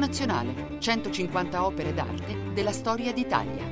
Nazionale, 150 opere d'arte della storia d'Italia.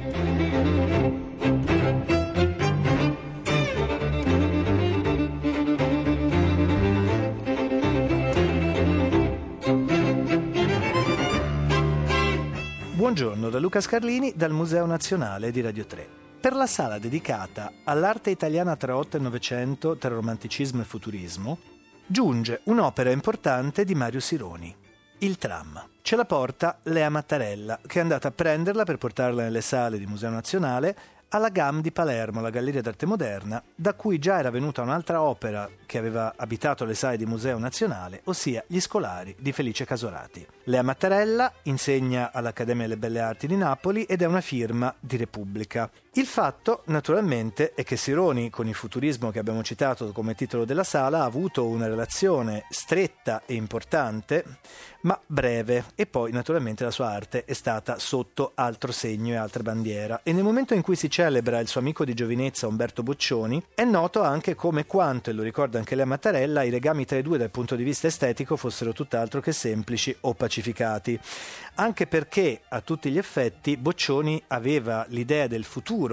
Buongiorno da Luca Scarlini dal Museo Nazionale di Radio 3. Per la sala dedicata all'arte italiana tra 8 e 900, tra romanticismo e futurismo, giunge un'opera importante di Mario Sironi, Il tram. Ce la porta Lea Mattarella, che è andata a prenderla per portarla nelle sale di Museo Nazionale alla GAM di Palermo, la Galleria d'Arte Moderna, da cui già era venuta un'altra opera che aveva abitato le sale di Museo Nazionale, ossia Gli Scolari di Felice Casorati. Lea Mattarella insegna all'Accademia delle Belle Arti di Napoli ed è una firma di Repubblica. Il fatto, naturalmente, è che Sironi, con il futurismo che abbiamo citato come titolo della sala, ha avuto una relazione stretta e importante, ma breve, e poi naturalmente la sua arte è stata sotto altro segno e altra bandiera. E nel momento in cui si celebra il suo amico di giovinezza Umberto Boccioni, è noto anche come quanto, e lo ricorda anche lei Mattarella, i legami tra i due dal punto di vista estetico fossero tutt'altro che semplici o pacificati. Anche perché, a tutti gli effetti, Boccioni aveva l'idea del futuro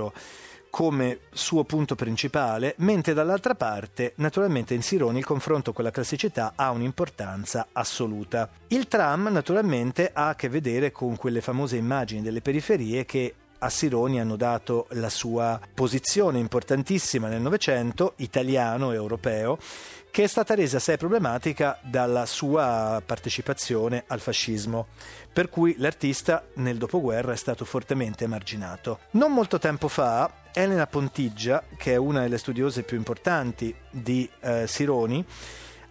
come suo punto principale, mentre dall'altra parte, naturalmente in Sironi, il confronto con la classicità ha un'importanza assoluta. Il tram, naturalmente, ha a che vedere con quelle famose immagini delle periferie che a Sironi hanno dato la sua posizione importantissima nel Novecento, italiano e europeo, che è stata resa assai problematica dalla sua partecipazione al fascismo, per cui l'artista nel dopoguerra è stato fortemente emarginato. Non molto tempo fa, Elena Pontiggia, che è una delle studiose più importanti di eh, Sironi,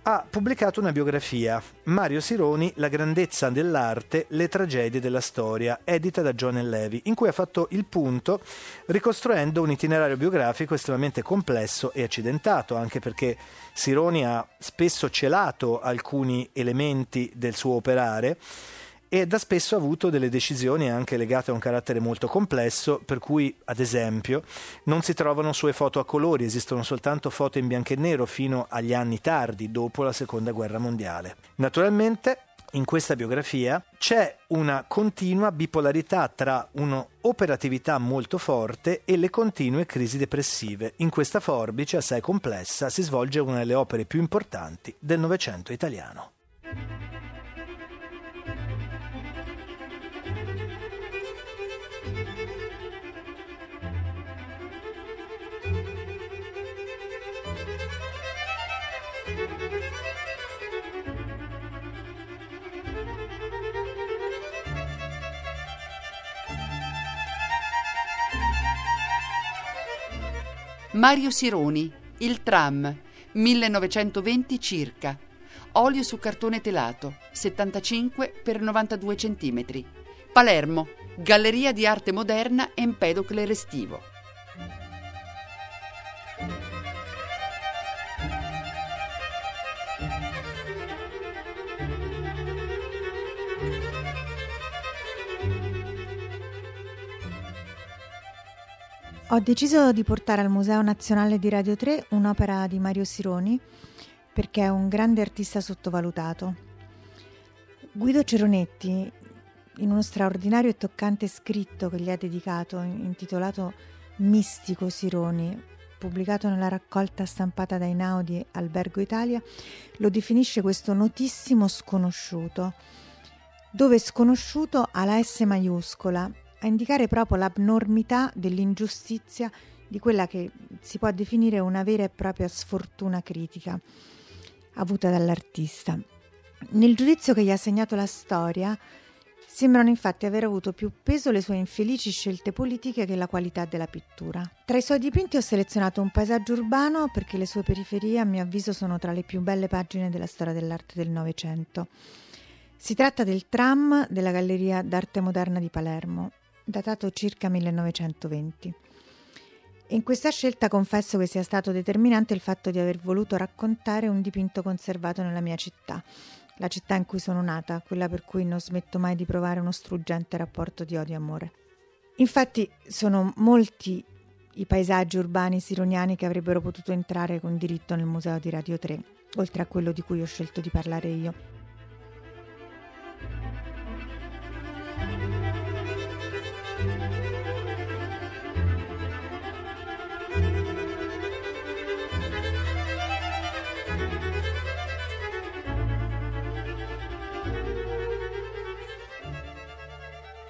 ha pubblicato una biografia, Mario Sironi, La grandezza dell'arte, le tragedie della storia, edita da John L. Levy, in cui ha fatto il punto ricostruendo un itinerario biografico estremamente complesso e accidentato, anche perché Sironi ha spesso celato alcuni elementi del suo operare e da spesso ha avuto delle decisioni anche legate a un carattere molto complesso, per cui, ad esempio, non si trovano sue foto a colori, esistono soltanto foto in bianco e nero fino agli anni tardi, dopo la Seconda Guerra Mondiale. Naturalmente, in questa biografia c'è una continua bipolarità tra un'operatività molto forte e le continue crisi depressive. In questa forbice assai complessa si svolge una delle opere più importanti del Novecento italiano. Mario Sironi, Il tram, 1920 circa. Olio su cartone telato, 75 x 92 cm. Palermo, Galleria di Arte Moderna Empedocle Restivo. Ho deciso di portare al Museo Nazionale di Radio 3 un'opera di Mario Sironi perché è un grande artista sottovalutato. Guido Ceronetti, in uno straordinario e toccante scritto che gli ha dedicato, intitolato Mistico Sironi, pubblicato nella raccolta stampata da Inaudi Albergo Italia, lo definisce questo notissimo sconosciuto, dove sconosciuto ha la S maiuscola a indicare proprio l'abnormità dell'ingiustizia di quella che si può definire una vera e propria sfortuna critica avuta dall'artista. Nel giudizio che gli ha segnato la storia, sembrano infatti aver avuto più peso le sue infelici scelte politiche che la qualità della pittura. Tra i suoi dipinti ho selezionato un paesaggio urbano perché le sue periferie, a mio avviso, sono tra le più belle pagine della storia dell'arte del Novecento. Si tratta del tram della Galleria d'Arte Moderna di Palermo, datato circa 1920. In questa scelta confesso che sia stato determinante il fatto di aver voluto raccontare un dipinto conservato nella mia città, la città in cui sono nata, quella per cui non smetto mai di provare uno struggente rapporto di odio e amore. Infatti sono molti i paesaggi urbani sironiani che avrebbero potuto entrare con diritto nel museo di Radio 3, oltre a quello di cui ho scelto di parlare io.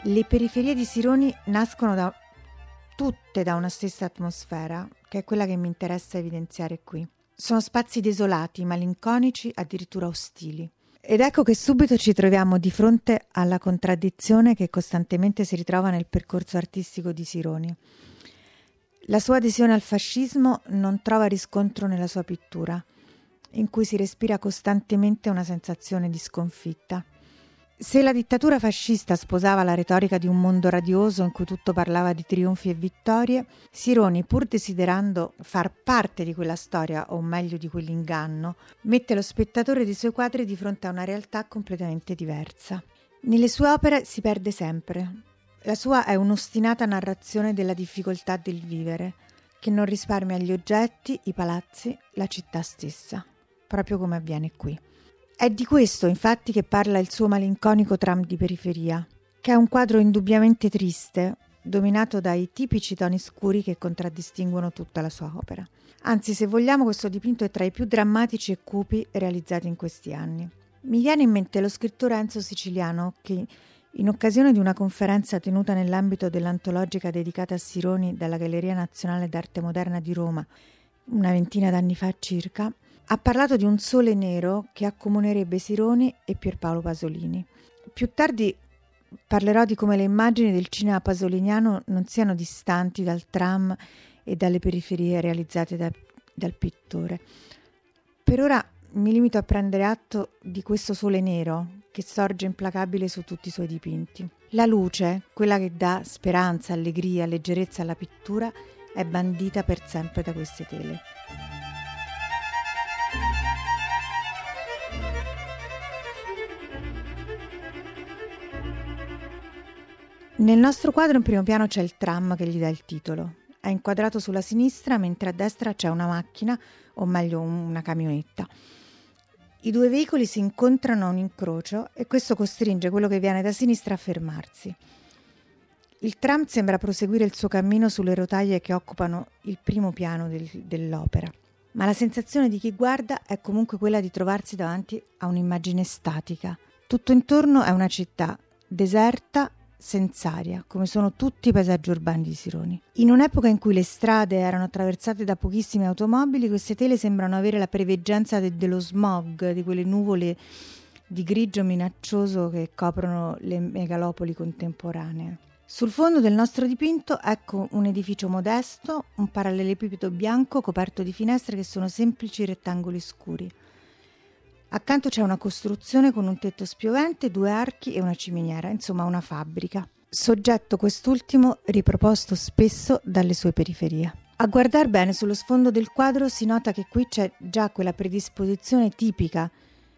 Le periferie di Sironi nascono da, tutte da una stessa atmosfera, che è quella che mi interessa evidenziare qui. Sono spazi desolati, malinconici, addirittura ostili. Ed ecco che subito ci troviamo di fronte alla contraddizione che costantemente si ritrova nel percorso artistico di Sironi. La sua adesione al fascismo non trova riscontro nella sua pittura, in cui si respira costantemente una sensazione di sconfitta. Se la dittatura fascista sposava la retorica di un mondo radioso in cui tutto parlava di trionfi e vittorie, Sironi, pur desiderando far parte di quella storia, o meglio di quell'inganno, mette lo spettatore dei suoi quadri di fronte a una realtà completamente diversa. Nelle sue opere si perde sempre. La sua è un'ostinata narrazione della difficoltà del vivere, che non risparmia gli oggetti, i palazzi, la città stessa, proprio come avviene qui. È di questo, infatti, che parla il suo malinconico tram di periferia, che è un quadro indubbiamente triste, dominato dai tipici toni scuri che contraddistinguono tutta la sua opera. Anzi, se vogliamo, questo dipinto è tra i più drammatici e cupi realizzati in questi anni. Mi viene in mente lo scrittore Enzo Siciliano che, in occasione di una conferenza tenuta nell'ambito dell'antologica dedicata a Sironi dalla Galleria Nazionale d'Arte Moderna di Roma, una ventina d'anni fa circa, ha parlato di un sole nero che accomunerebbe Sironi e Pierpaolo Pasolini. Più tardi parlerò di come le immagini del cinema pasoliniano non siano distanti dal tram e dalle periferie realizzate da, dal pittore. Per ora mi limito a prendere atto di questo sole nero che sorge implacabile su tutti i suoi dipinti. La luce, quella che dà speranza, allegria, leggerezza alla pittura, è bandita per sempre da queste tele. Nel nostro quadro in primo piano c'è il tram che gli dà il titolo. È inquadrato sulla sinistra, mentre a destra c'è una macchina, o meglio una camionetta. I due veicoli si incontrano a un incrocio e questo costringe quello che viene da sinistra a fermarsi. Il tram sembra proseguire il suo cammino sulle rotaie che occupano il primo piano del, dell'opera, ma la sensazione di chi guarda è comunque quella di trovarsi davanti a un'immagine statica. Tutto intorno è una città deserta senz'aria, come sono tutti i paesaggi urbani di Sironi. In un'epoca in cui le strade erano attraversate da pochissime automobili, queste tele sembrano avere la preveggenza de- dello smog, di quelle nuvole di grigio minaccioso che coprono le megalopoli contemporanee. Sul fondo del nostro dipinto ecco un edificio modesto, un parallelepipedo bianco coperto di finestre che sono semplici rettangoli scuri. Accanto c'è una costruzione con un tetto spiovente, due archi e una ciminiera, insomma una fabbrica. Soggetto quest'ultimo riproposto spesso dalle sue periferie. A guardar bene sullo sfondo del quadro si nota che qui c'è già quella predisposizione tipica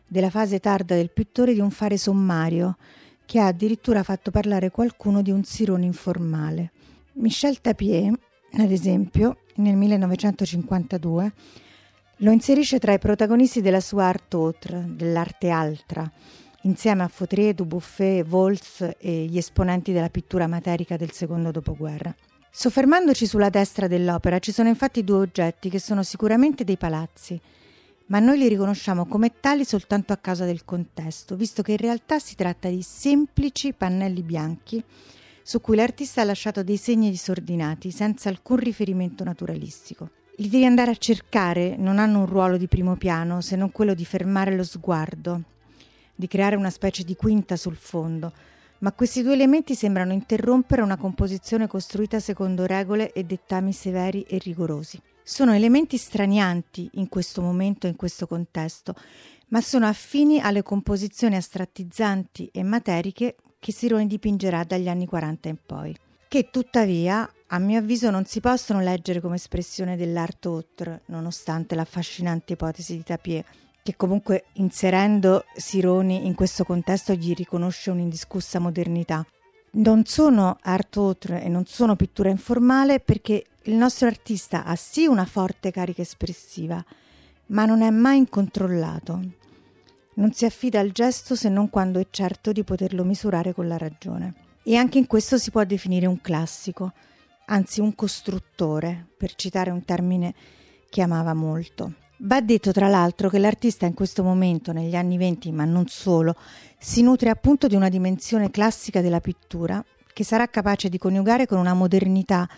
della fase tarda del pittore di un fare sommario, che ha addirittura fatto parlare qualcuno di un sirone informale. Michel Tapier, ad esempio, nel 1952 lo inserisce tra i protagonisti della sua art autre, dell'arte altra, insieme a Fautrier, Dubuffet, Volz e gli esponenti della pittura materica del secondo dopoguerra. Soffermandoci sulla destra dell'opera ci sono infatti due oggetti che sono sicuramente dei palazzi, ma noi li riconosciamo come tali soltanto a causa del contesto, visto che in realtà si tratta di semplici pannelli bianchi su cui l'artista ha lasciato dei segni disordinati senza alcun riferimento naturalistico li devi andare a cercare, non hanno un ruolo di primo piano se non quello di fermare lo sguardo, di creare una specie di quinta sul fondo, ma questi due elementi sembrano interrompere una composizione costruita secondo regole e dettami severi e rigorosi. Sono elementi stranianti in questo momento in questo contesto, ma sono affini alle composizioni astrattizzanti e materiche che Sironi dipingerà dagli anni 40 in poi, che tuttavia a mio avviso non si possono leggere come espressione dell'art autre, nonostante l'affascinante ipotesi di Tapier, che comunque inserendo Sironi in questo contesto gli riconosce un'indiscussa modernità. Non sono art autre e non sono pittura informale perché il nostro artista ha sì una forte carica espressiva, ma non è mai incontrollato. Non si affida al gesto se non quando è certo di poterlo misurare con la ragione. E anche in questo si può definire un classico anzi un costruttore, per citare un termine che amava molto. Va detto tra l'altro che l'artista in questo momento, negli anni venti, ma non solo, si nutre appunto di una dimensione classica della pittura che sarà capace di coniugare con una modernità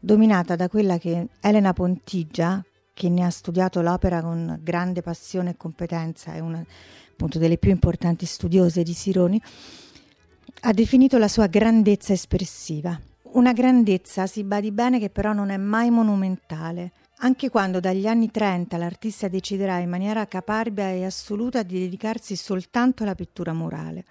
dominata da quella che Elena Pontigia, che ne ha studiato l'opera con grande passione e competenza, è una appunto delle più importanti studiose di Sironi, ha definito la sua grandezza espressiva. Una grandezza, si badi bene, che però non è mai monumentale. Anche quando dagli anni 30 l'artista deciderà in maniera caparbia e assoluta di dedicarsi soltanto alla pittura murale.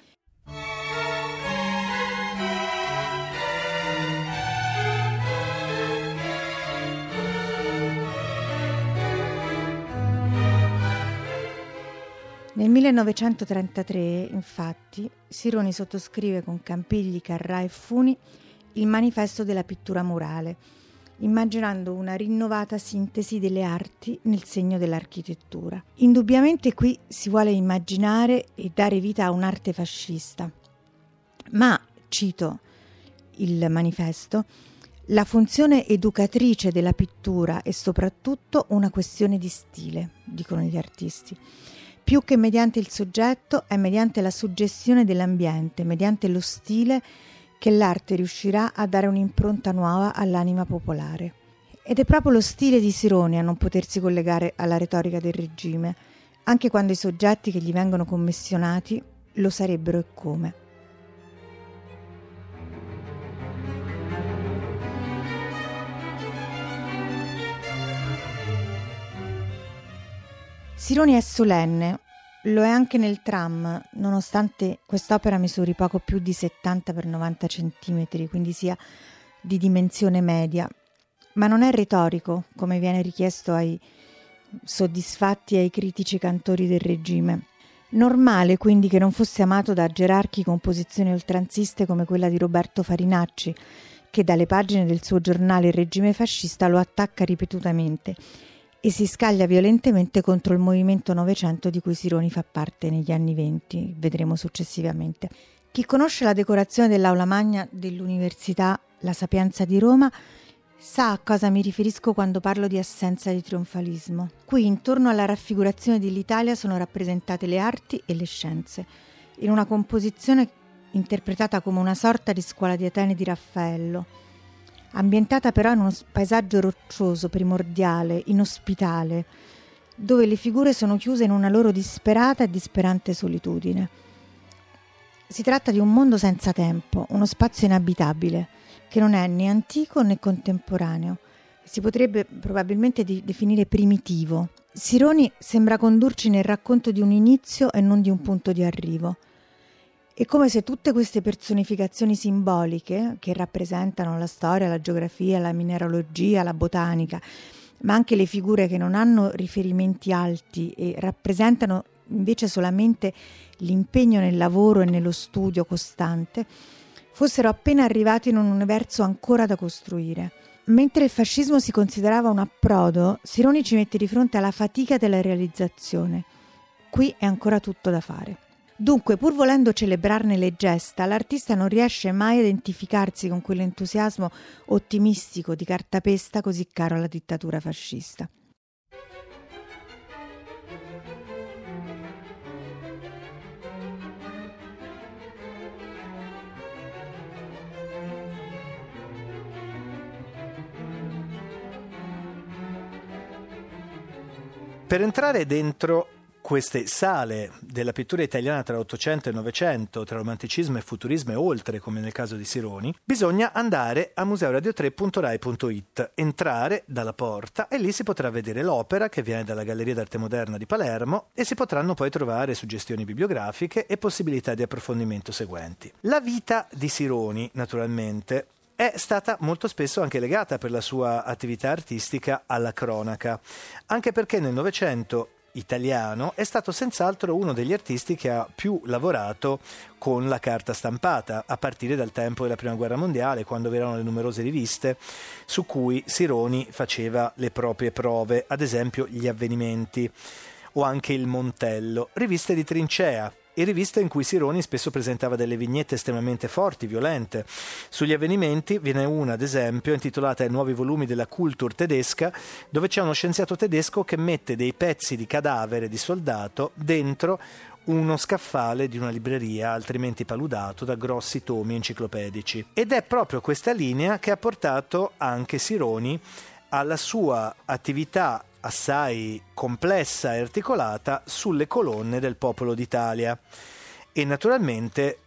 Nel 1933, infatti, Sironi sottoscrive con Campigli, Carrà e Funi il manifesto della pittura murale, immaginando una rinnovata sintesi delle arti nel segno dell'architettura. Indubbiamente qui si vuole immaginare e dare vita a un'arte fascista, ma, cito il manifesto, la funzione educatrice della pittura è soprattutto una questione di stile, dicono gli artisti più che mediante il soggetto, è mediante la suggestione dell'ambiente, mediante lo stile, che l'arte riuscirà a dare un'impronta nuova all'anima popolare. Ed è proprio lo stile di Sironi a non potersi collegare alla retorica del regime, anche quando i soggetti che gli vengono commissionati lo sarebbero e come. Sironi è solenne, lo è anche nel tram, nonostante quest'opera misuri poco più di 70 x 90 cm, quindi sia di dimensione media, ma non è retorico, come viene richiesto ai soddisfatti e ai critici cantori del regime. Normale quindi che non fosse amato da gerarchi composizioni oltranziste come quella di Roberto Farinacci, che dalle pagine del suo giornale Il regime fascista lo attacca ripetutamente e si scaglia violentemente contro il movimento Novecento di cui Sironi fa parte negli anni venti, vedremo successivamente. Chi conosce la decorazione dell'Aula Magna dell'Università La Sapienza di Roma sa a cosa mi riferisco quando parlo di assenza di trionfalismo. Qui intorno alla raffigurazione dell'Italia sono rappresentate le arti e le scienze, in una composizione interpretata come una sorta di scuola di Atene di Raffaello ambientata però in uno paesaggio roccioso, primordiale, inospitale, dove le figure sono chiuse in una loro disperata e disperante solitudine. Si tratta di un mondo senza tempo, uno spazio inabitabile, che non è né antico né contemporaneo. Si potrebbe probabilmente di definire primitivo. Sironi sembra condurci nel racconto di un inizio e non di un punto di arrivo. È come se tutte queste personificazioni simboliche, che rappresentano la storia, la geografia, la mineralogia, la botanica, ma anche le figure che non hanno riferimenti alti e rappresentano invece solamente l'impegno nel lavoro e nello studio costante, fossero appena arrivati in un universo ancora da costruire. Mentre il fascismo si considerava un approdo, Sironi ci mette di fronte alla fatica della realizzazione. Qui è ancora tutto da fare. Dunque, pur volendo celebrarne le gesta, l'artista non riesce mai a identificarsi con quell'entusiasmo ottimistico di cartapesta così caro alla dittatura fascista. Per entrare dentro queste sale della pittura italiana tra Ottocento e Novecento, tra romanticismo e futurismo e oltre, come nel caso di Sironi, bisogna andare a museoradio3.rai.it, entrare dalla porta e lì si potrà vedere l'opera che viene dalla Galleria d'Arte Moderna di Palermo e si potranno poi trovare suggestioni bibliografiche e possibilità di approfondimento seguenti. La vita di Sironi, naturalmente, è stata molto spesso anche legata per la sua attività artistica alla cronaca, anche perché nel Novecento italiano, è stato senz'altro uno degli artisti che ha più lavorato con la carta stampata, a partire dal tempo della Prima Guerra Mondiale, quando erano le numerose riviste su cui Sironi faceva le proprie prove, ad esempio gli avvenimenti o anche il Montello, riviste di trincea e riviste in cui Sironi spesso presentava delle vignette estremamente forti, violente. Sugli avvenimenti viene una, ad esempio, intitolata I nuovi volumi della Kultur tedesca, dove c'è uno scienziato tedesco che mette dei pezzi di cadavere di soldato dentro uno scaffale di una libreria altrimenti paludato da grossi tomi enciclopedici. Ed è proprio questa linea che ha portato anche Sironi alla sua attività assai complessa e articolata sulle colonne del popolo d'Italia. E naturalmente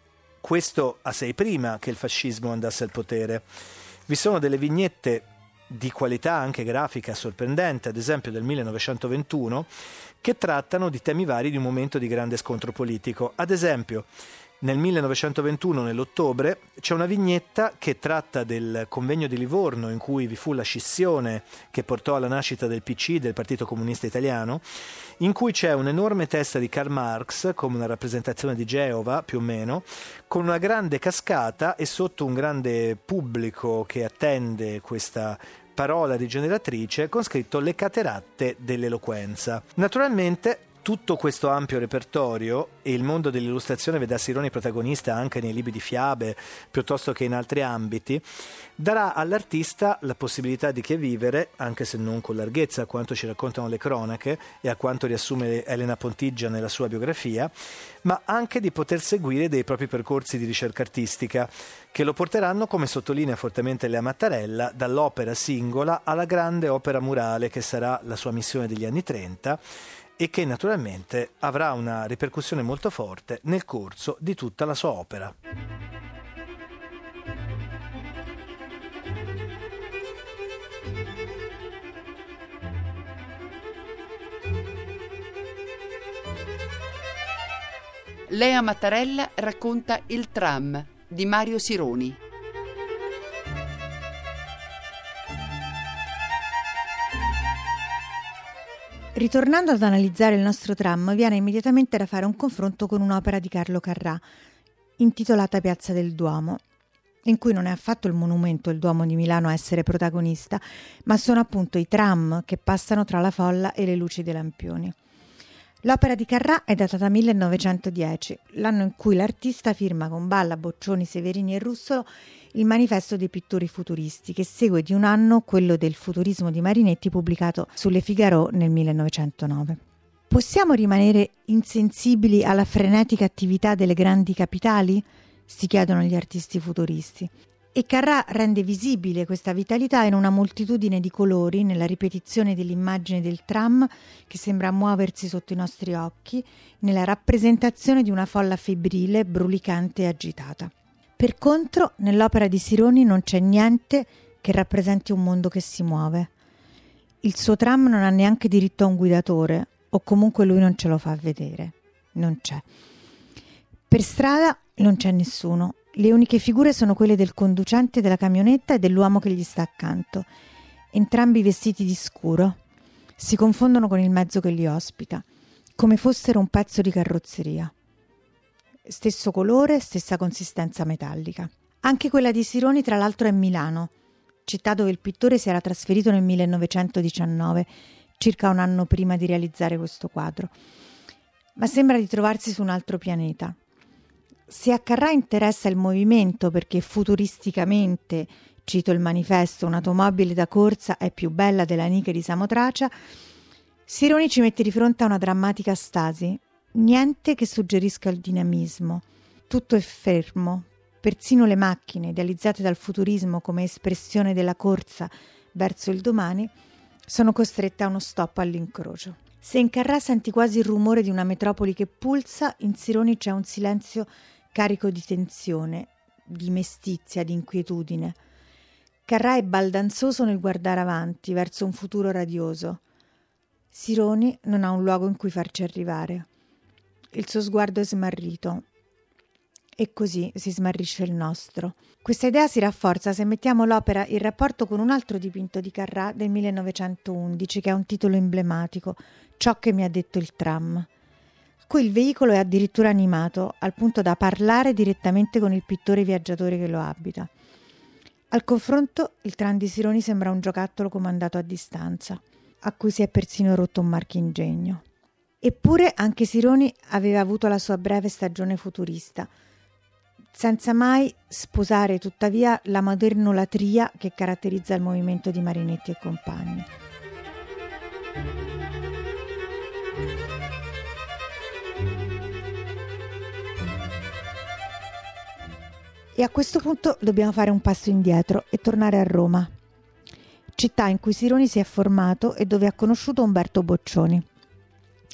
questo assai prima che il fascismo andasse al potere. Vi sono delle vignette di qualità anche grafica sorprendente, ad esempio del 1921, che trattano di temi vari di un momento di grande scontro politico. Ad esempio, nel 1921, nell'ottobre, c'è una vignetta che tratta del convegno di Livorno in cui vi fu la scissione che portò alla nascita del PC, del Partito Comunista Italiano, in cui c'è un'enorme testa di Karl Marx, come una rappresentazione di Geova più o meno, con una grande cascata e sotto un grande pubblico che attende questa parola rigeneratrice con scritto Le cateratte dell'eloquenza. Naturalmente tutto questo ampio repertorio e il mondo dell'illustrazione vede Sironi protagonista anche nei libri di fiabe piuttosto che in altri ambiti, darà all'artista la possibilità di che vivere, anche se non con larghezza a quanto ci raccontano le cronache e a quanto riassume Elena Pontigia nella sua biografia, ma anche di poter seguire dei propri percorsi di ricerca artistica, che lo porteranno, come sottolinea fortemente Lea Mattarella, dall'opera singola alla grande opera murale che sarà la sua missione degli anni 30 e che naturalmente avrà una ripercussione molto forte nel corso di tutta la sua opera. Lea Mattarella racconta Il tram di Mario Sironi. Ritornando ad analizzare il nostro tram, viene immediatamente da fare un confronto con un'opera di Carlo Carrà, intitolata Piazza del Duomo, in cui non è affatto il monumento, il Duomo di Milano a essere protagonista, ma sono appunto i tram che passano tra la folla e le luci dei lampioni. L'opera di Carrà è datata 1910, l'anno in cui l'artista firma con Balla, Boccioni, Severini e Russolo il manifesto dei pittori futuristi, che segue di un anno quello del futurismo di Marinetti pubblicato sulle Figaro nel 1909. Possiamo rimanere insensibili alla frenetica attività delle grandi capitali? si chiedono gli artisti futuristi. E Carrà rende visibile questa vitalità in una moltitudine di colori, nella ripetizione dell'immagine del tram che sembra muoversi sotto i nostri occhi, nella rappresentazione di una folla febbrile, brulicante e agitata. Per contro, nell'opera di Sironi non c'è niente che rappresenti un mondo che si muove. Il suo tram non ha neanche diritto a un guidatore, o comunque lui non ce lo fa vedere. Non c'è. Per strada non c'è nessuno. Le uniche figure sono quelle del conducente della camionetta e dell'uomo che gli sta accanto, entrambi vestiti di scuro. Si confondono con il mezzo che li ospita, come fossero un pezzo di carrozzeria stesso colore, stessa consistenza metallica. Anche quella di Sironi, tra l'altro, è Milano, città dove il pittore si era trasferito nel 1919, circa un anno prima di realizzare questo quadro. Ma sembra di trovarsi su un altro pianeta. Se a Carrà interessa il movimento perché futuristicamente, cito il manifesto, un'automobile da corsa è più bella della Nike di Samotracia, Sironi ci mette di fronte a una drammatica stasi, niente che suggerisca il dinamismo. Tutto è fermo. Persino le macchine, idealizzate dal futurismo come espressione della corsa verso il domani, sono costrette a uno stop all'incrocio. Se in Carrà senti quasi il rumore di una metropoli che pulsa, in Sironi c'è un silenzio carico di tensione, di mestizia, di inquietudine. Carrà è baldanzoso nel guardare avanti, verso un futuro radioso. Sironi non ha un luogo in cui farci arrivare. Il suo sguardo è smarrito. E così si smarrisce il nostro. Questa idea si rafforza se mettiamo l'opera in rapporto con un altro dipinto di Carrà del 1911 che ha un titolo emblematico, Ciò che mi ha detto il tram. Qui il veicolo è addirittura animato, al punto da parlare direttamente con il pittore viaggiatore che lo abita. Al confronto, il tram di Sironi sembra un giocattolo comandato a distanza, a cui si è persino rotto un marchingegno. Eppure anche Sironi aveva avuto la sua breve stagione futurista, senza mai sposare tuttavia la modernolatria che caratterizza il movimento di Marinetti e compagni. E a questo punto dobbiamo fare un passo indietro e tornare a Roma, città in cui Sironi si è formato e dove ha conosciuto Umberto Boccioni,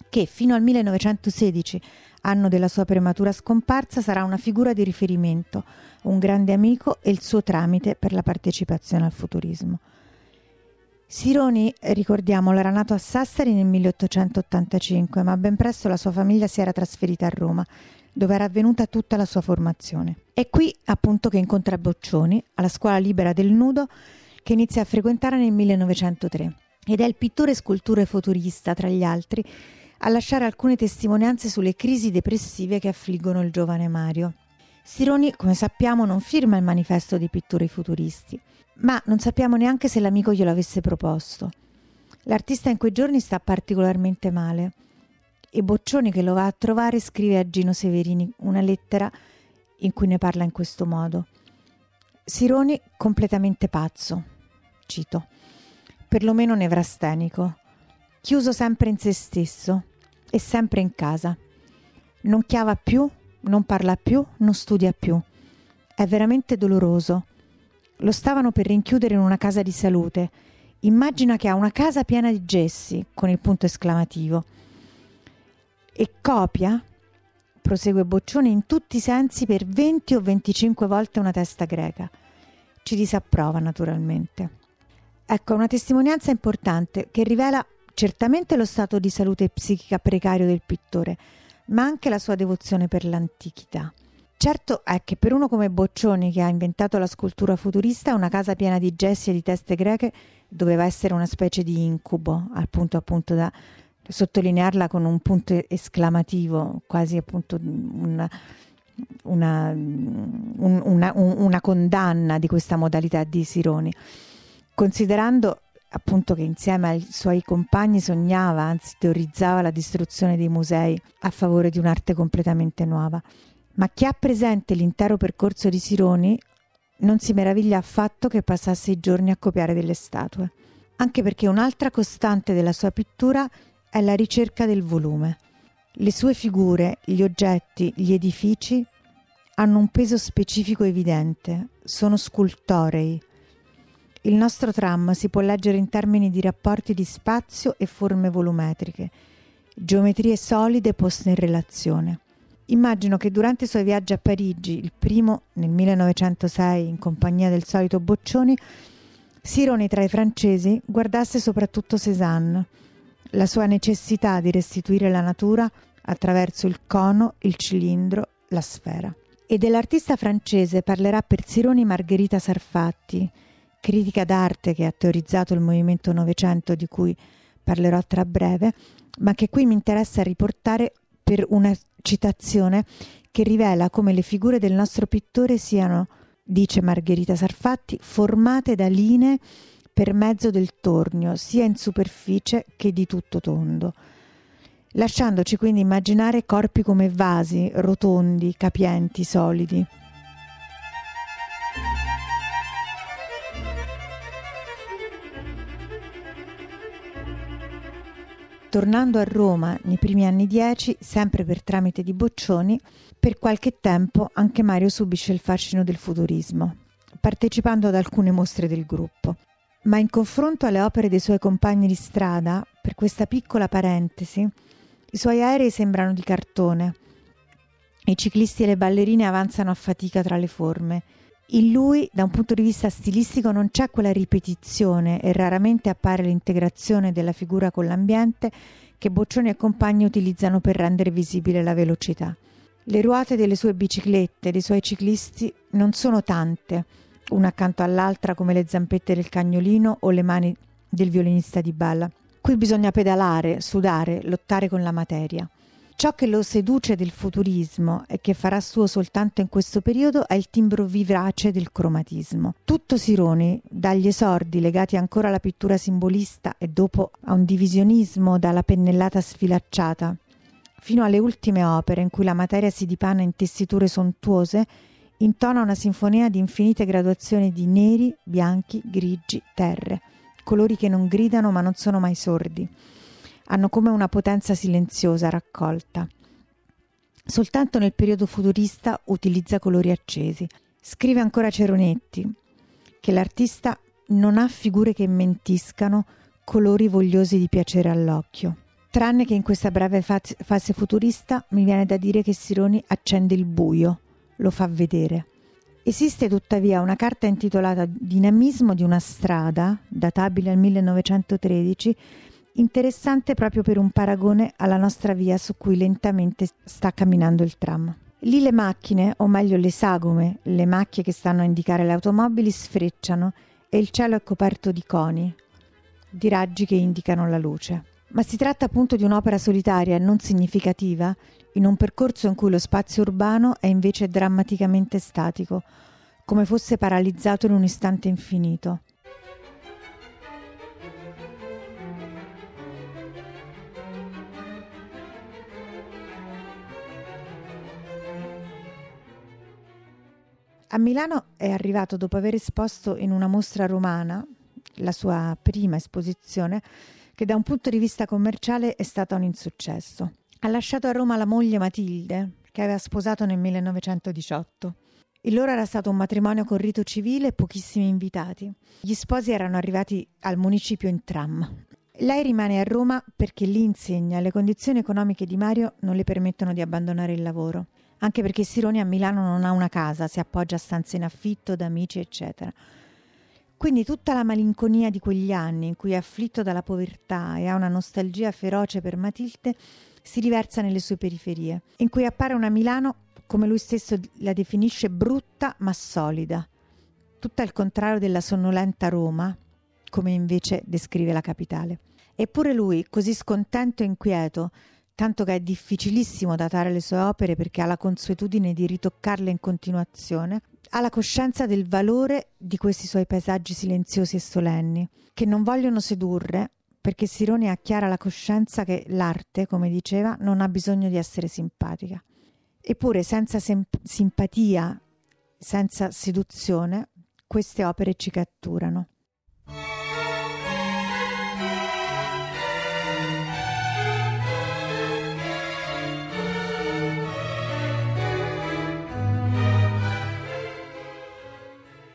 che fino al 1916, anno della sua prematura scomparsa, sarà una figura di riferimento, un grande amico e il suo tramite per la partecipazione al futurismo. Sironi, ricordiamolo, era nato a Sassari nel 1885, ma ben presto la sua famiglia si era trasferita a Roma dove era avvenuta tutta la sua formazione. È qui appunto che incontra Boccioni alla scuola libera del nudo che inizia a frequentare nel 1903 ed è il pittore scultore futurista, tra gli altri, a lasciare alcune testimonianze sulle crisi depressive che affliggono il giovane Mario. Sironi, come sappiamo, non firma il manifesto dei pittori futuristi, ma non sappiamo neanche se l'amico glielo avesse proposto. L'artista in quei giorni sta particolarmente male e Boccioni che lo va a trovare scrive a Gino Severini una lettera in cui ne parla in questo modo. Sironi completamente pazzo, cito, perlomeno nevrastenico, chiuso sempre in se stesso e sempre in casa. Non chiava più, non parla più, non studia più. È veramente doloroso. Lo stavano per rinchiudere in una casa di salute. Immagina che ha una casa piena di gessi, con il punto esclamativo e copia, prosegue Boccione, in tutti i sensi per 20 o 25 volte una testa greca. Ci disapprova naturalmente. Ecco, una testimonianza importante che rivela certamente lo stato di salute psichica precario del pittore, ma anche la sua devozione per l'antichità. Certo è che per uno come Boccioni, che ha inventato la scultura futurista, una casa piena di gessi e di teste greche doveva essere una specie di incubo, al punto appunto da sottolinearla con un punto esclamativo, quasi appunto una, una, un, una, una condanna di questa modalità di Sironi, considerando appunto che insieme ai suoi compagni sognava, anzi teorizzava la distruzione dei musei a favore di un'arte completamente nuova. Ma chi ha presente l'intero percorso di Sironi non si meraviglia affatto che passasse i giorni a copiare delle statue, anche perché un'altra costante della sua pittura è la ricerca del volume. Le sue figure, gli oggetti, gli edifici hanno un peso specifico evidente, sono scultorei. Il nostro tram si può leggere in termini di rapporti di spazio e forme volumetriche, geometrie solide poste in relazione. Immagino che durante i suoi viaggi a Parigi, il primo nel 1906 in compagnia del solito Boccioni, Sironi tra i francesi guardasse soprattutto Cézanne, la sua necessità di restituire la natura attraverso il cono, il cilindro, la sfera. E dell'artista francese parlerà per Sironi Margherita Sarfatti, critica d'arte che ha teorizzato il movimento Novecento di cui parlerò tra breve, ma che qui mi interessa riportare per una citazione che rivela come le figure del nostro pittore siano, dice Margherita Sarfatti, formate da linee per mezzo del tornio, sia in superficie che di tutto tondo, lasciandoci quindi immaginare corpi come vasi, rotondi, capienti, solidi. Tornando a Roma nei primi anni dieci, sempre per tramite di Boccioni, per qualche tempo anche Mario subisce il fascino del futurismo, partecipando ad alcune mostre del gruppo. Ma in confronto alle opere dei suoi compagni di strada, per questa piccola parentesi, i suoi aerei sembrano di cartone. I ciclisti e le ballerine avanzano a fatica tra le forme. In lui, da un punto di vista stilistico, non c'è quella ripetizione e raramente appare l'integrazione della figura con l'ambiente che Boccioni e compagni utilizzano per rendere visibile la velocità. Le ruote delle sue biciclette, dei suoi ciclisti, non sono tante, una accanto all'altra come le zampette del cagnolino o le mani del violinista di balla. Qui bisogna pedalare, sudare, lottare con la materia. Ciò che lo seduce del futurismo e che farà suo soltanto in questo periodo è il timbro vivace del cromatismo. Tutto Sironi, dagli esordi legati ancora alla pittura simbolista e dopo a un divisionismo dalla pennellata sfilacciata, fino alle ultime opere in cui la materia si dipana in tessiture sontuose intona una sinfonia di infinite graduazioni di neri, bianchi, grigi, terre, colori che non gridano ma non sono mai sordi. Hanno come una potenza silenziosa raccolta. Soltanto nel periodo futurista utilizza colori accesi. Scrive ancora Ceronetti che l'artista non ha figure che mentiscano colori vogliosi di piacere all'occhio. Tranne che in questa breve fase futurista mi viene da dire che Sironi accende il buio, lo fa vedere. Esiste tuttavia una carta intitolata Dinamismo di una strada, databile al 1913, interessante proprio per un paragone alla nostra via su cui lentamente sta camminando il tram. Lì le macchine, o meglio le sagome, le macchie che stanno a indicare le automobili, sfrecciano e il cielo è coperto di coni, di raggi che indicano la luce. Ma si tratta appunto di un'opera solitaria e non significativa, in un percorso in cui lo spazio urbano è invece drammaticamente statico, come fosse paralizzato in un istante infinito. A Milano è arrivato dopo aver esposto in una mostra romana, la sua prima esposizione, che da un punto di vista commerciale è stata un insuccesso. Ha lasciato a Roma la moglie Matilde, che aveva sposato nel 1918. Il loro era stato un matrimonio con rito civile e pochissimi invitati. Gli sposi erano arrivati al municipio in tram. Lei rimane a Roma perché lì insegna le condizioni economiche di Mario non le permettono di abbandonare il lavoro anche perché Sironi a Milano non ha una casa, si appoggia a stanze in affitto da amici, eccetera. Quindi tutta la malinconia di quegli anni in cui è afflitto dalla povertà e ha una nostalgia feroce per Matilde si riversa nelle sue periferie, in cui appare una Milano, come lui stesso la definisce, brutta ma solida, tutto al contrario della sonnolenta Roma, come invece descrive la capitale. Eppure lui, così scontento e inquieto, tanto che è difficilissimo datare le sue opere perché ha la consuetudine di ritoccarle in continuazione, ha la coscienza del valore di questi suoi paesaggi silenziosi e solenni, che non vogliono sedurre, perché Sironi ha chiara la coscienza che l'arte, come diceva, non ha bisogno di essere simpatica. Eppure senza sem- simpatia, senza seduzione, queste opere ci catturano.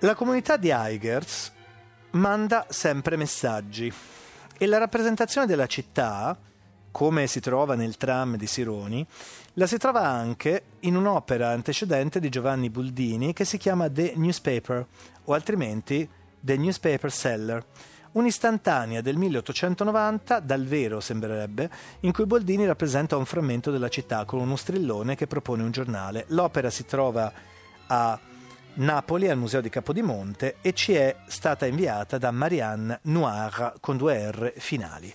La comunità di Eigerz manda sempre messaggi e la rappresentazione della città, come si trova nel tram di Sironi, la si trova anche in un'opera antecedente di Giovanni Buldini che si chiama The Newspaper o altrimenti The Newspaper Seller, un'istantanea del 1890, dal vero sembrerebbe, in cui Boldini rappresenta un frammento della città con uno strillone che propone un giornale. L'opera si trova a Napoli al Museo di Capodimonte e ci è stata inviata da Marianne Noir con due R finali.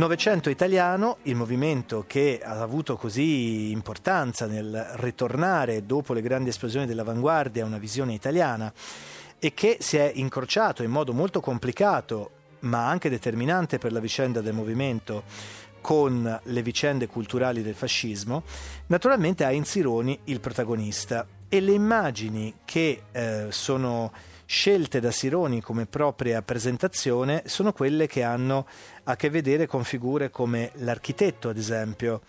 900 Italiano, il movimento che ha avuto così importanza nel ritornare dopo le grandi esplosioni dell'avanguardia a una visione italiana e che si è incrociato in modo molto complicato ma anche determinante per la vicenda del movimento con le vicende culturali del fascismo, naturalmente ha in Sironi il protagonista. E le immagini che eh, sono scelte da Sironi come propria presentazione sono quelle che hanno a che vedere con figure come l'architetto, ad esempio,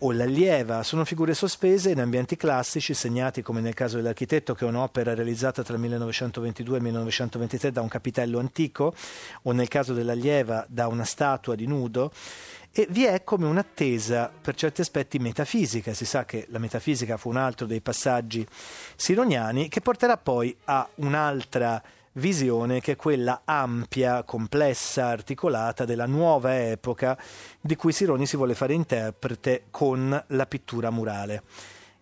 o l'allieva, sono figure sospese in ambienti classici, segnati come nel caso dell'architetto, che è un'opera realizzata tra il 1922 e il 1923 da un capitello antico, o nel caso dell'allieva da una statua di nudo e vi è come un'attesa per certi aspetti metafisica. Si sa che la metafisica fu un altro dei passaggi sironiani che porterà poi a un'altra visione che è quella ampia, complessa, articolata della nuova epoca di cui Sironi si vuole fare interprete con la pittura murale.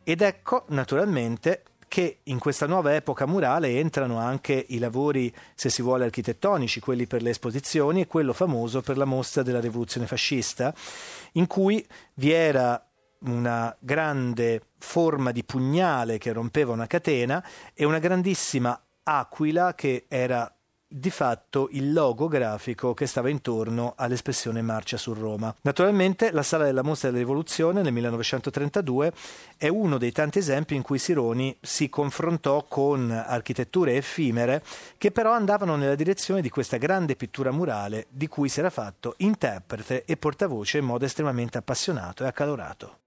Ed ecco, naturalmente, che in questa nuova epoca murale entrano anche i lavori, se si vuole, architettonici, quelli per le esposizioni e quello famoso per la mostra della rivoluzione fascista, in cui vi era una grande forma di pugnale che rompeva una catena e una grandissima aquila che era di fatto il logo grafico che stava intorno all'espressione Marcia su Roma. Naturalmente la Sala della Mostra della Rivoluzione nel 1932 è uno dei tanti esempi in cui Sironi si confrontò con architetture effimere che però andavano nella direzione di questa grande pittura murale di cui si era fatto interprete e portavoce in modo estremamente appassionato e accalorato.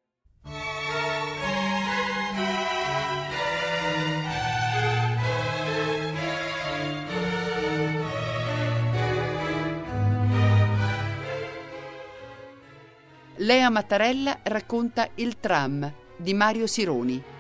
Lea Mattarella racconta Il tram di Mario Sironi.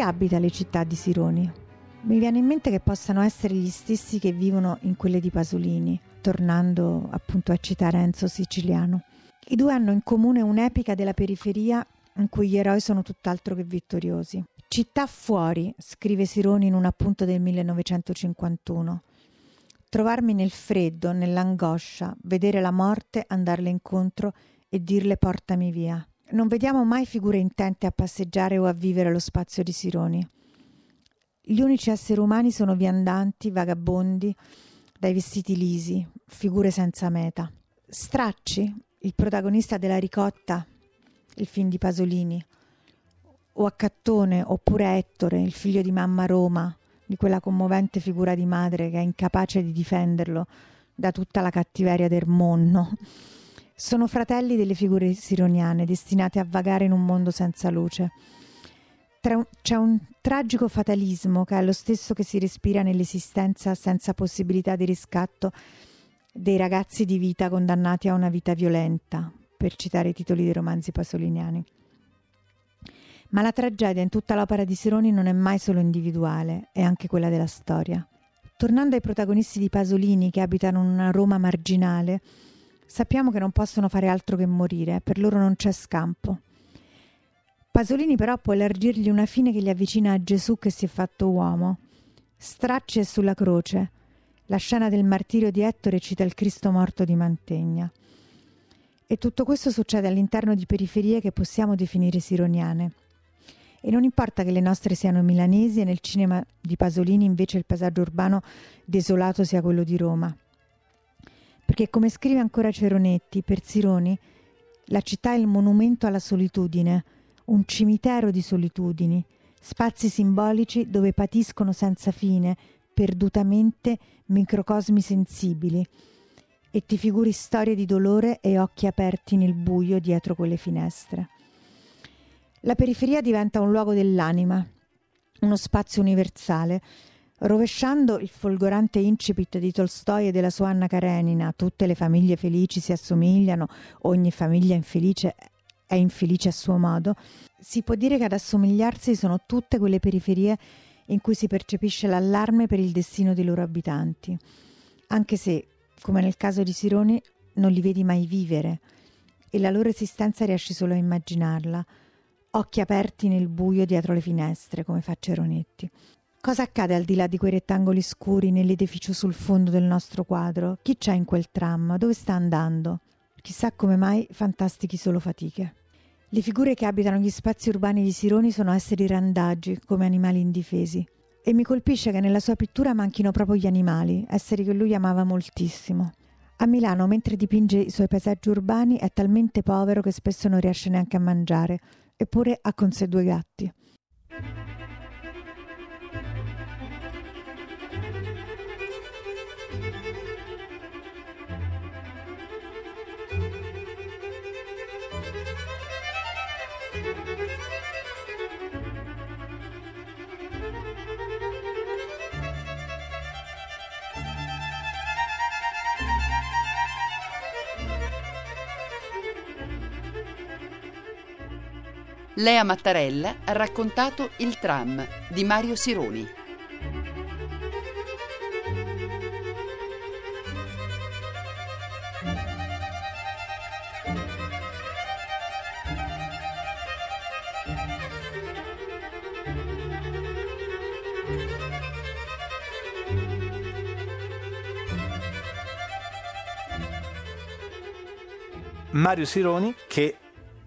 Abita le città di Sironi? Mi viene in mente che possano essere gli stessi che vivono in quelle di Pasolini, tornando appunto a citare Enzo Siciliano. I due hanno in comune un'epica della periferia in cui gli eroi sono tutt'altro che vittoriosi. Città fuori, scrive Sironi in un appunto del 1951. Trovarmi nel freddo, nell'angoscia, vedere la morte, andarle incontro e dirle portami via. Non vediamo mai figure intente a passeggiare o a vivere lo spazio di Sironi. Gli unici esseri umani sono viandanti, vagabondi, dai vestiti lisi, figure senza meta. Stracci, il protagonista della Ricotta, il film di Pasolini, o Accattone, oppure Ettore, il figlio di mamma Roma, di quella commovente figura di madre che è incapace di difenderlo da tutta la cattiveria del monno. Sono fratelli delle figure sironiane, destinate a vagare in un mondo senza luce. C'è un tragico fatalismo che è lo stesso che si respira nell'esistenza senza possibilità di riscatto dei ragazzi di vita condannati a una vita violenta, per citare i titoli dei romanzi pasoliniani. Ma la tragedia in tutta l'opera di Sironi non è mai solo individuale, è anche quella della storia. Tornando ai protagonisti di Pasolini che abitano una Roma marginale, Sappiamo che non possono fare altro che morire, per loro non c'è scampo. Pasolini però può elargirgli una fine che li avvicina a Gesù che si è fatto uomo. Stracce sulla croce. La scena del martirio di Ettore cita il Cristo morto di Mantegna. E tutto questo succede all'interno di periferie che possiamo definire sironiane. E non importa che le nostre siano milanesi e nel cinema di Pasolini invece il paesaggio urbano desolato sia quello di Roma perché come scrive ancora Ceronetti, per Sironi, la città è il monumento alla solitudine, un cimitero di solitudini, spazi simbolici dove patiscono senza fine, perdutamente, microcosmi sensibili, e ti figuri storie di dolore e occhi aperti nel buio dietro quelle finestre. La periferia diventa un luogo dell'anima, uno spazio universale, Rovesciando il folgorante incipit di Tolstoi e della sua Anna Karenina, tutte le famiglie felici si assomigliano, ogni famiglia infelice è infelice a suo modo, si può dire che ad assomigliarsi sono tutte quelle periferie in cui si percepisce l'allarme per il destino dei loro abitanti, anche se, come nel caso di Sironi, non li vedi mai vivere e la loro esistenza riesci solo a immaginarla, occhi aperti nel buio dietro le finestre, come fa Ceronetti. Cosa accade al di là di quei rettangoli scuri nell'edificio sul fondo del nostro quadro? Chi c'è in quel tram? Dove sta andando? Chissà come mai fantastichi solo fatiche. Le figure che abitano gli spazi urbani di Sironi sono esseri randaggi, come animali indifesi. E mi colpisce che nella sua pittura manchino proprio gli animali, esseri che lui amava moltissimo. A Milano, mentre dipinge i suoi paesaggi urbani, è talmente povero che spesso non riesce neanche a mangiare, eppure ha con sé due gatti. Lea Mattarella ha raccontato Il tram di Mario Sironi. Mario Sironi che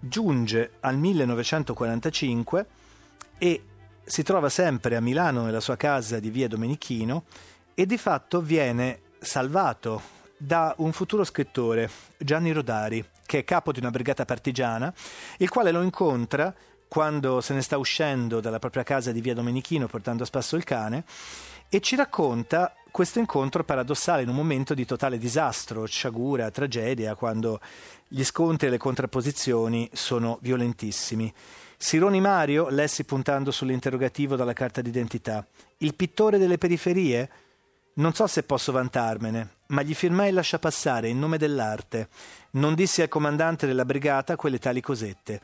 giunge al 1945 e si trova sempre a Milano nella sua casa di via Domenichino e di fatto viene salvato da un futuro scrittore, Gianni Rodari, che è capo di una brigata partigiana, il quale lo incontra quando se ne sta uscendo dalla propria casa di via Domenichino portando a spasso il cane e ci racconta questo incontro paradossale in un momento di totale disastro, sciagura, tragedia, quando gli scontri e le contrapposizioni sono violentissimi. Sironi Mario, lessi puntando sull'interrogativo dalla carta d'identità. Il pittore delle periferie? Non so se posso vantarmene, ma gli firmai il lasciapassare in nome dell'arte. Non dissi al comandante della brigata quelle tali cosette.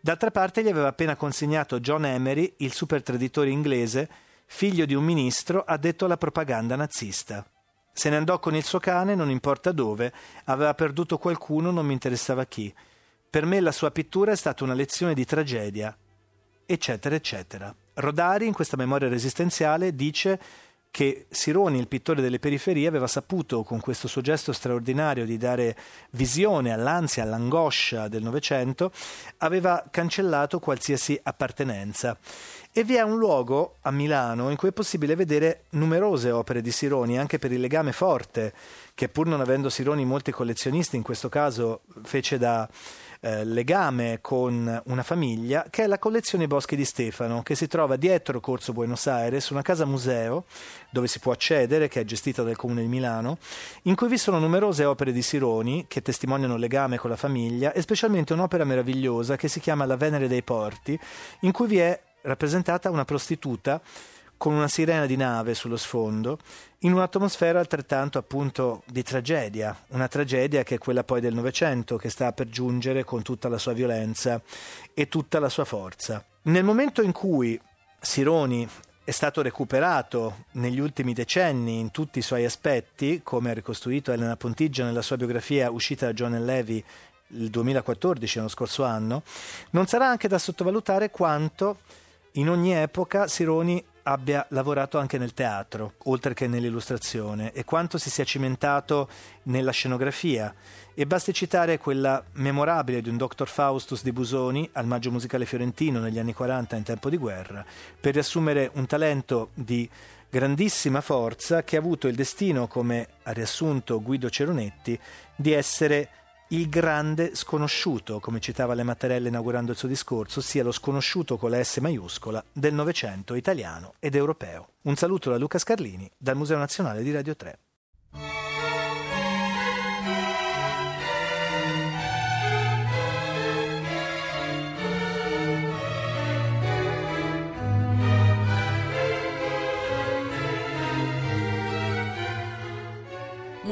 D'altra parte gli aveva appena consegnato John Emery, il super traditore inglese, figlio di un ministro addetto alla propaganda nazista. Se ne andò con il suo cane, non importa dove, aveva perduto qualcuno, non mi interessava chi. Per me la sua pittura è stata una lezione di tragedia, eccetera, eccetera. Rodari, in questa memoria resistenziale, dice che Sironi, il pittore delle periferie, aveva saputo con questo suo gesto straordinario di dare visione all'ansia, all'angoscia del Novecento, aveva cancellato qualsiasi appartenenza. E vi è un luogo a Milano in cui è possibile vedere numerose opere di Sironi, anche per il legame forte che pur non avendo Sironi molti collezionisti, in questo caso fece da eh, legame con una famiglia, che è la collezione Boschi di Stefano, che si trova dietro Corso Buenos Aires, una casa museo dove si può accedere, che è gestita dal Comune di Milano, in cui vi sono numerose opere di Sironi che testimoniano il legame con la famiglia e specialmente un'opera meravigliosa che si chiama La Venere dei Porti, in cui vi è rappresentata una prostituta con una sirena di nave sullo sfondo, in un'atmosfera altrettanto appunto di tragedia, una tragedia che è quella poi del Novecento, che sta per giungere con tutta la sua violenza e tutta la sua forza. Nel momento in cui Sironi è stato recuperato negli ultimi decenni in tutti i suoi aspetti, come ha ricostruito Elena Pontigia nella sua biografia uscita da John Levy il 2014, lo scorso anno, non sarà anche da sottovalutare quanto in ogni epoca Sironi abbia lavorato anche nel teatro, oltre che nell'illustrazione, e quanto si sia cimentato nella scenografia. E basti citare quella memorabile di un Dr. Faustus di Busoni al Maggio Musicale Fiorentino negli anni 40 in tempo di guerra, per riassumere un talento di grandissima forza che ha avuto il destino, come ha riassunto Guido Ceronetti, di essere il grande sconosciuto, come citava Le Mattarelle inaugurando il suo discorso, sia lo sconosciuto con la S maiuscola del Novecento italiano ed europeo. Un saluto da Luca Scarlini dal Museo Nazionale di Radio 3.